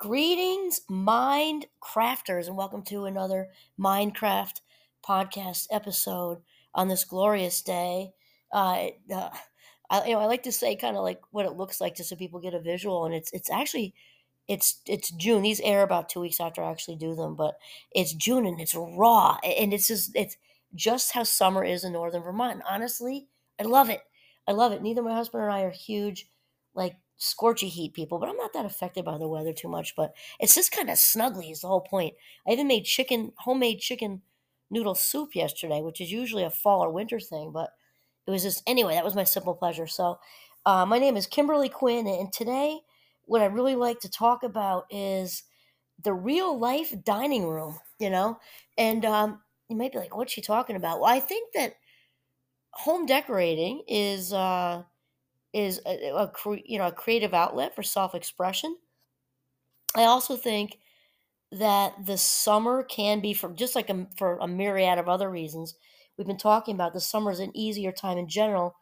Greetings, Mind Crafters, and welcome to another Minecraft podcast episode on this glorious day. Uh, uh, I, you know, I like to say kind of like what it looks like, just so people get a visual. And it's it's actually it's it's June. These air about two weeks after I actually do them, but it's June and it's raw, and it's just it's just how summer is in northern Vermont. And honestly, I love it. I love it. Neither my husband or I are huge like scorchy heat people, but I'm not that affected by the weather too much. But it's just kind of snuggly is the whole point. I even made chicken, homemade chicken noodle soup yesterday, which is usually a fall or winter thing, but it was just anyway. That was my simple pleasure. So, uh, my name is Kimberly Quinn, and today, what I really like to talk about is the real life dining room. You know, and um, you might be like, "What's she talking about?" Well, I think that home decorating is. Uh, is a, a cre- you know a creative outlet for self-expression. I also think that the summer can be for just like a, for a myriad of other reasons. We've been talking about the summer is an easier time in general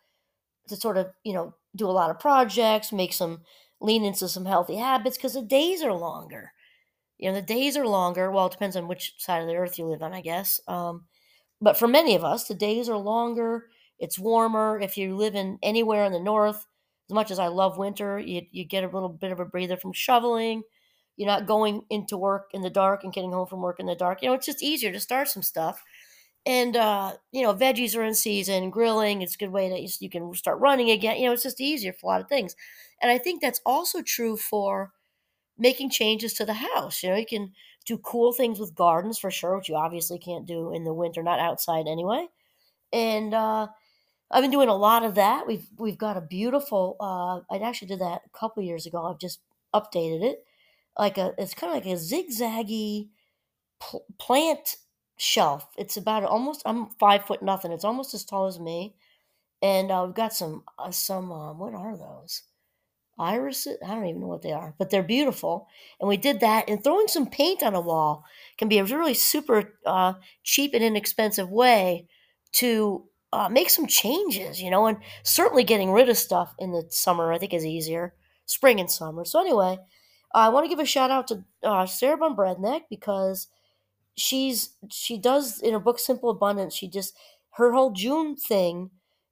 to sort of you know do a lot of projects, make some lean into some healthy habits because the days are longer. You know, the days are longer. Well, it depends on which side of the earth you live on, I guess. Um, but for many of us, the days are longer. It's warmer. If you live in anywhere in the north, as much as I love winter, you, you get a little bit of a breather from shoveling. You're not going into work in the dark and getting home from work in the dark. You know, it's just easier to start some stuff. And, uh, you know, veggies are in season, grilling, it's a good way that you can start running again. You know, it's just easier for a lot of things. And I think that's also true for making changes to the house. You know, you can do cool things with gardens for sure, which you obviously can't do in the winter, not outside anyway. And, uh, I've been doing a lot of that. We've we've got a beautiful. Uh, I actually did that a couple years ago. I've just updated it, like a. It's kind of like a zigzaggy pl- plant shelf. It's about almost. I'm five foot nothing. It's almost as tall as me, and uh, we've got some uh, some. Um, what are those? Irises? I don't even know what they are, but they're beautiful. And we did that. And throwing some paint on a wall can be a really super uh, cheap and inexpensive way to uh, make some changes, you know, and certainly getting rid of stuff in the summer I think is easier, spring and summer. So anyway, I want to give a shout out to uh, Sarah Ban Breathnach because she's she does in her book Simple Abundance. She just her whole June thing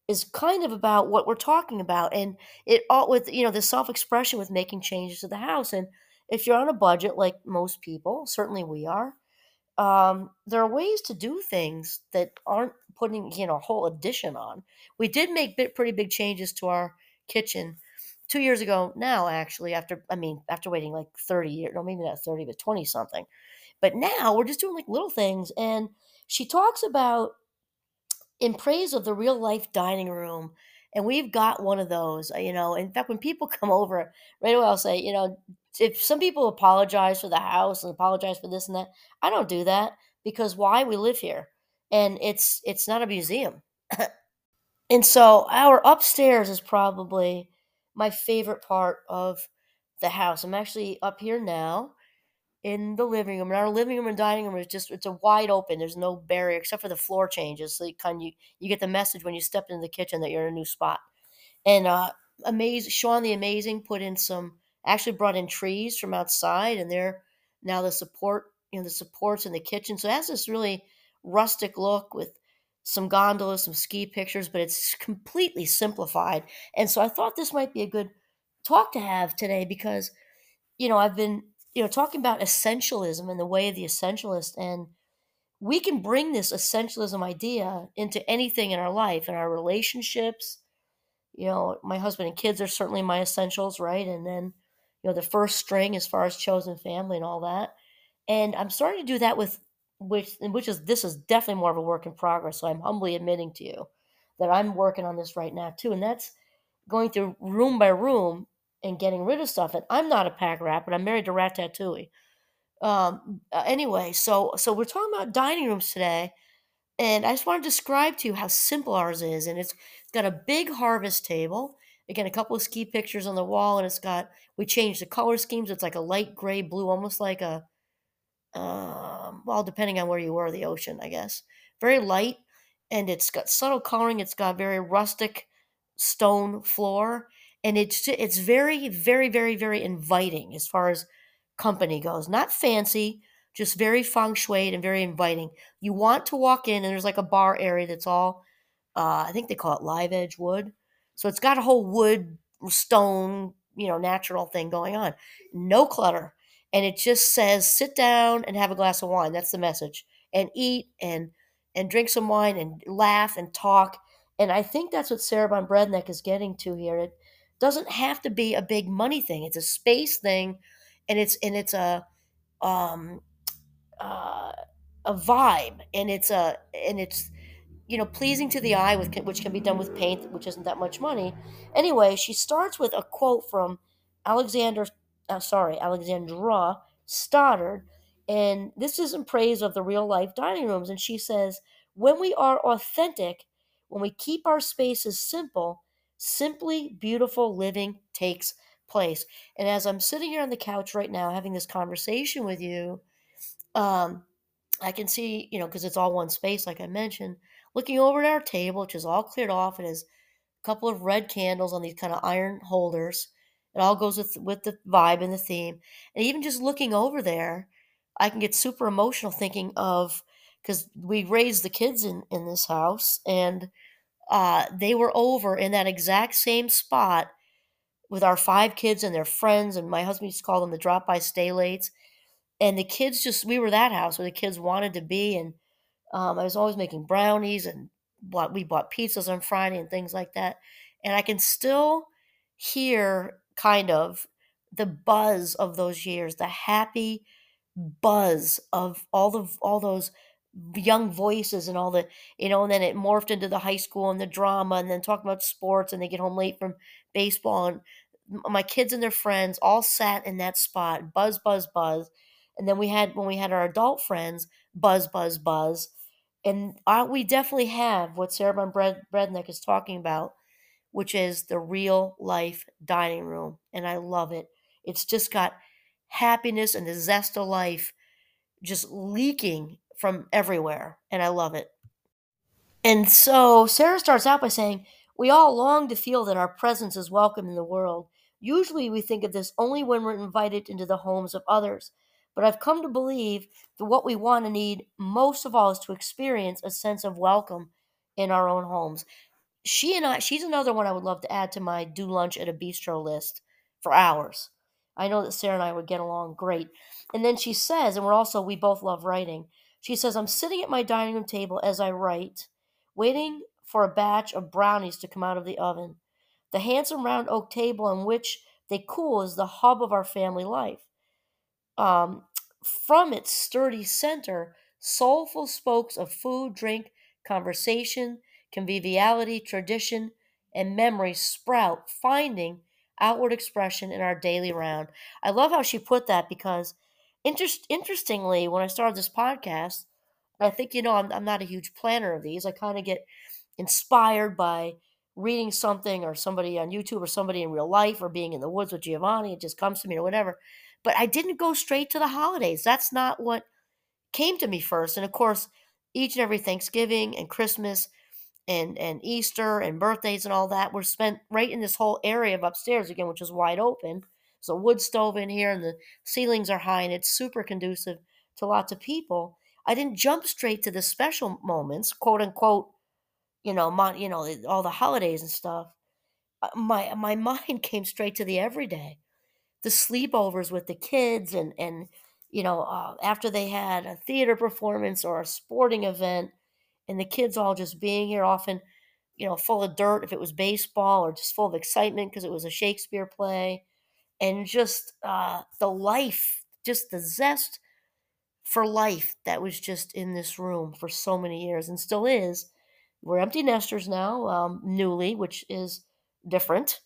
is kind of about what we're talking about, and it all with you know the self expression with making changes to the house. And if you're on a budget like most people, certainly we are, um, there are ways to do things that aren't putting you know a whole addition on. We did make bit, pretty big changes to our kitchen two years ago now. Actually, after I mean after waiting like thirty years, no maybe not thirty, but twenty something. But now we're just doing like little things, and she talks about in praise of the real life dining room and we've got one of those uh, you know in fact when people come over right away i'll say you know if some people apologize for the house and apologize for this and that, I don't do that because why we live here and it's it's not a museum. and so our upstairs is probably my favorite part of the house. I'm actually up here now in the living room. And our living room and dining room is just it's a wide open. There's no barrier except for the floor changes. So you kind of you, you get the message when you step into the kitchen that you're in a new spot. And uh amazing Sean the Amazing put in some actually brought in trees from outside and they're now the support you know the supports in the kitchen so it has this really rustic look with some gondolas some ski pictures but it's completely simplified and so i thought this might be a good talk to have today because you know i've been you know talking about essentialism and the way of the essentialist and we can bring this essentialism idea into anything in our life in our relationships. You know my husband and kids are certainly my essentials right? And then you know the first string as far as chosen family and all that. And i'm starting to do that with which which is this is definitely more of a work in progress so i'm humbly admitting to you that i'm working on this right now too. And that's going through room by room and getting rid of stuff and i'm not a pack rat but i'm married to ratatouille. Um uh, anyway so so we're talking about dining rooms today and i just want to describe to you how simple ours is and it's got a big harvest table. Again a couple of ski pictures on the wall and it's got we changed the color schemes. It's like a light gray blue almost like a um, well depending on where you were the ocean i guess. Very light and it's got subtle coloring. It's got very rustic stone floor and it's it's very very very very inviting as far as company goes. Not fancy, just very feng shui and very inviting. You want to walk in, and there's like a bar area that's all, uh, I think they call it live edge wood. So it's got a whole wood, stone, you know, natural thing going on. No clutter. And it just says sit down and have a glass of wine. That's the message. And eat and and drink some wine and laugh and talk. And I think that's what Sarah Ban Breathnach is getting to here. It doesn't have to be a big money thing. It's a space thing, and it's and it's a um uh, a vibe, and it's a and it's you know pleasing to the eye, with which can be done with paint, which isn't that much money. Anyway, she starts with a quote from Alexander, uh, sorry, Alexandra Stoddard, and this is in praise of the real life dining rooms. And she says, when we are authentic, when we keep our spaces simple, simply beautiful living takes place. And as I'm sitting here on the couch right now having this conversation with you, um, I can see, you know, because it's all one space, like I mentioned, looking over at our table, which is all cleared off. It has a couple of red candles on these kind of iron holders. It all goes with with the vibe and the theme. And even just looking over there, I can get super emotional thinking of because we raised the kids in in this house, and uh, they were over in that exact same spot with our five kids and their friends, and my husband used to call them the drop by stay lates. And the kids just we were that house where the kids wanted to be, and um, I was always making brownies and bought, we bought pizzas on Friday and things like that. And I can still hear kind of the buzz of those years, the happy buzz of all the all those young voices and all the you know and then it morphed into the high school and the drama and then talking about sports and they get home late from baseball and my kids and their friends all sat in that spot buzz buzz buzz. And then we had when we had our adult friends buzz buzz buzz. And uh, we definitely have what Sarah Bread, Breathnach is talking about which is the real life dining room and I love it. It's just got happiness and the zest of life just leaking from everywhere, and I love it. And so Sarah starts out by saying, We all long to feel that our presence is welcome in the world. Usually we think of this only when we're invited into the homes of others. But I've come to believe that what we want and need most of all is to experience a sense of welcome in our own homes. She and I, she's another one I would love to add to my do lunch at a bistro list for hours. I know that Sarah and I would get along great. And then she says, and we're also, we both love writing. She says, I'm sitting at my dining room table as I write, waiting for a batch of brownies to come out of the oven. The handsome round oak table on which they cool is the hub of our family life. Um, from its sturdy center, soulful spokes of food, drink, conversation, conviviality, tradition, and memory sprout, finding outward expression in our daily round. I love how she put that because, interest, interestingly, when I started this podcast, I think, you know, I'm, I'm not a huge planner of these. I kind of get inspired by reading something or somebody on YouTube or somebody in real life or being in the woods with Giovanni. It just comes to me or whatever. But I didn't go straight to the holidays. That's not what came to me first. And of course, each and every Thanksgiving and Christmas and and Easter and birthdays and all that were spent right in this whole area of upstairs again, which is wide open. There's a wood stove in here, and the ceilings are high, and it's super conducive to lots of people. I didn't jump straight to the special moments, quote unquote, you know, you know, all the holidays and stuff. Uh, my my mind came straight to the everyday, the sleepovers with the kids, and and you know, uh, after they had a theater performance or a sporting event and the kids all just being here often you know full of dirt if it was baseball or just full of excitement because it was a shakespeare play and just uh, the life just the zest for life that was just in this room for so many years and still is. We're empty nesters now um, newly which is different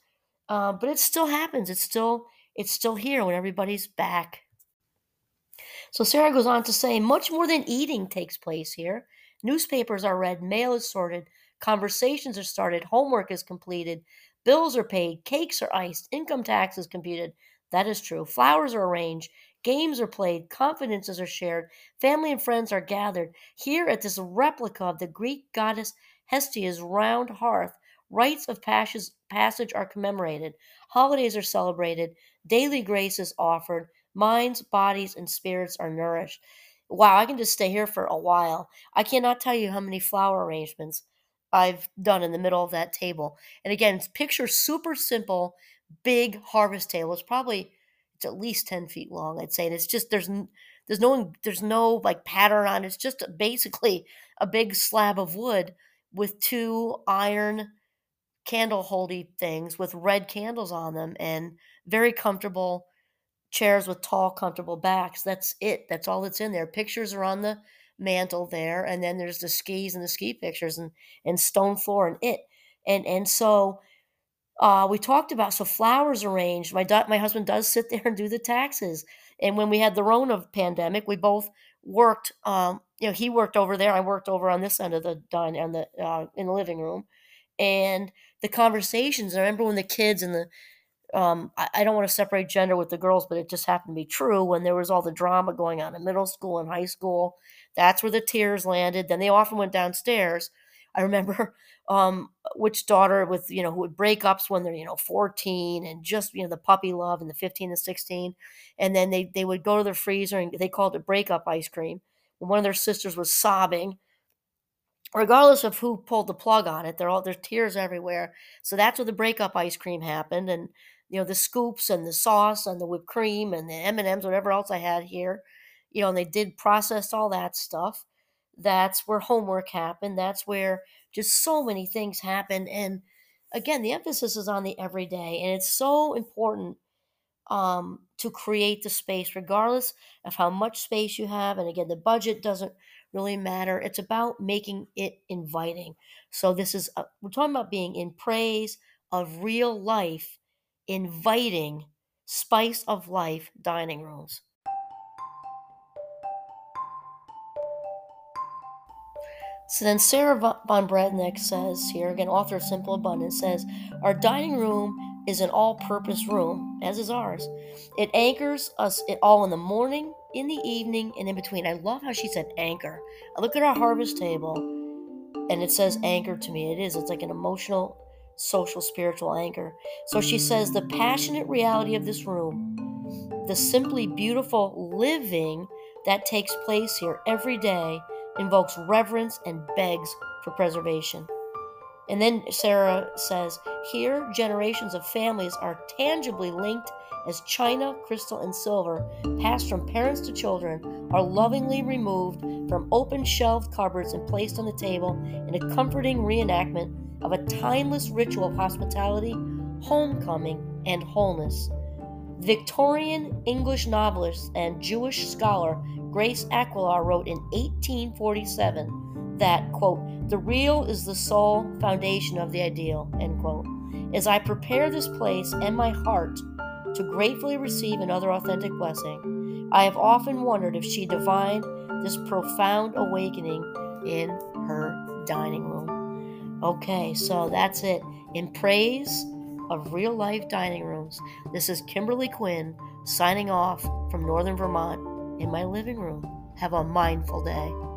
uh, but it still happens. It's still it's still here when everybody's back. So sarah goes on to say much more than eating takes place here. Newspapers are read, mail is sorted, conversations are started, homework is completed, bills are paid, cakes are iced, income tax is computed. That is true. Flowers are arranged, games are played, confidences are shared, family and friends are gathered. Here at this replica of the Greek goddess Hestia's round hearth, rites of passage are commemorated, holidays are celebrated, daily grace is offered, Minds, bodies, and spirits are nourished. Wow, I can just stay here for a while. I cannot tell you how many flower arrangements I've done in the middle of that table. And again, picture super simple, big harvest table. It's probably it's at least 10 feet long, I'd say. And it's just there's there's no there's no like pattern on it. It's just basically a big slab of wood with two iron candle holdy things with red candles on them and very comfortable chairs with tall, comfortable backs. That's it. That's all that's in there. Pictures are on the mantle there, and then there's the skis and the ski pictures and and stone floor and it. And and so uh, we talked about so flowers arranged. My my husband does sit there and do the taxes. And when we had the Rona pandemic, we both worked. Um, you know, he worked over there. I worked over on this end of the dining on the uh, in the living room, and the conversations. I remember when the kids and the um, I, I, don't want to separate gender with the girls, but it just happened to be true when there was all the drama going on in middle school and high school. That's where the tears landed. Then they often went downstairs. I remember um, which daughter with you know who would break ups when they're you know 14 and just you know the puppy love and the 15 and 16, and then they they would go to the freezer and they called it breakup ice cream. When one of their sisters was sobbing regardless of who pulled the plug on it, there all there's tears everywhere. So that's where the breakup ice cream happened, and you know the scoops and the sauce and the whipped cream and the M and M's, whatever else I had here, you know, and they did process all that stuff. That's where homework happened. That's where just so many things happen. And again, the emphasis is on the everyday, and it's so important um, to create the space, regardless of how much space you have. And again, the budget doesn't really matter. It's about making it inviting. So this is a, uh, we're talking about being in praise of real life, inviting spice of life dining rooms. So then Sarah Ban Breathnach says here, again, author of Simple Abundance, says, Our dining room is an all purpose room, as is ours. It anchors us all in the morning, in the evening, and in between. I love how she said anchor. I look at our harvest table and it says anchor to me. It is, it's like an emotional, social, spiritual anchor. So she says the passionate reality of this room, the simply beautiful living that takes place here every day invokes reverence and begs for preservation. And then Sarah says, Here, generations of families are tangibly linked as china, crystal, and silver, passed from parents to children, are lovingly removed from open shelved cupboards and placed on the table in a comforting reenactment of a timeless ritual of hospitality, homecoming, and wholeness. Victorian English novelist and Jewish scholar Grace Aguilar wrote in 1847 that, quote, the real is the sole foundation of the ideal, end quote. As I prepare this place and my heart to gratefully receive another authentic blessing, I have often wondered if she divined this profound awakening in her dining room. Okay, so that's it. In praise of real life dining rooms, this is Kimberly Quinn signing off from Northern Vermont in my living room. Have a mindful day.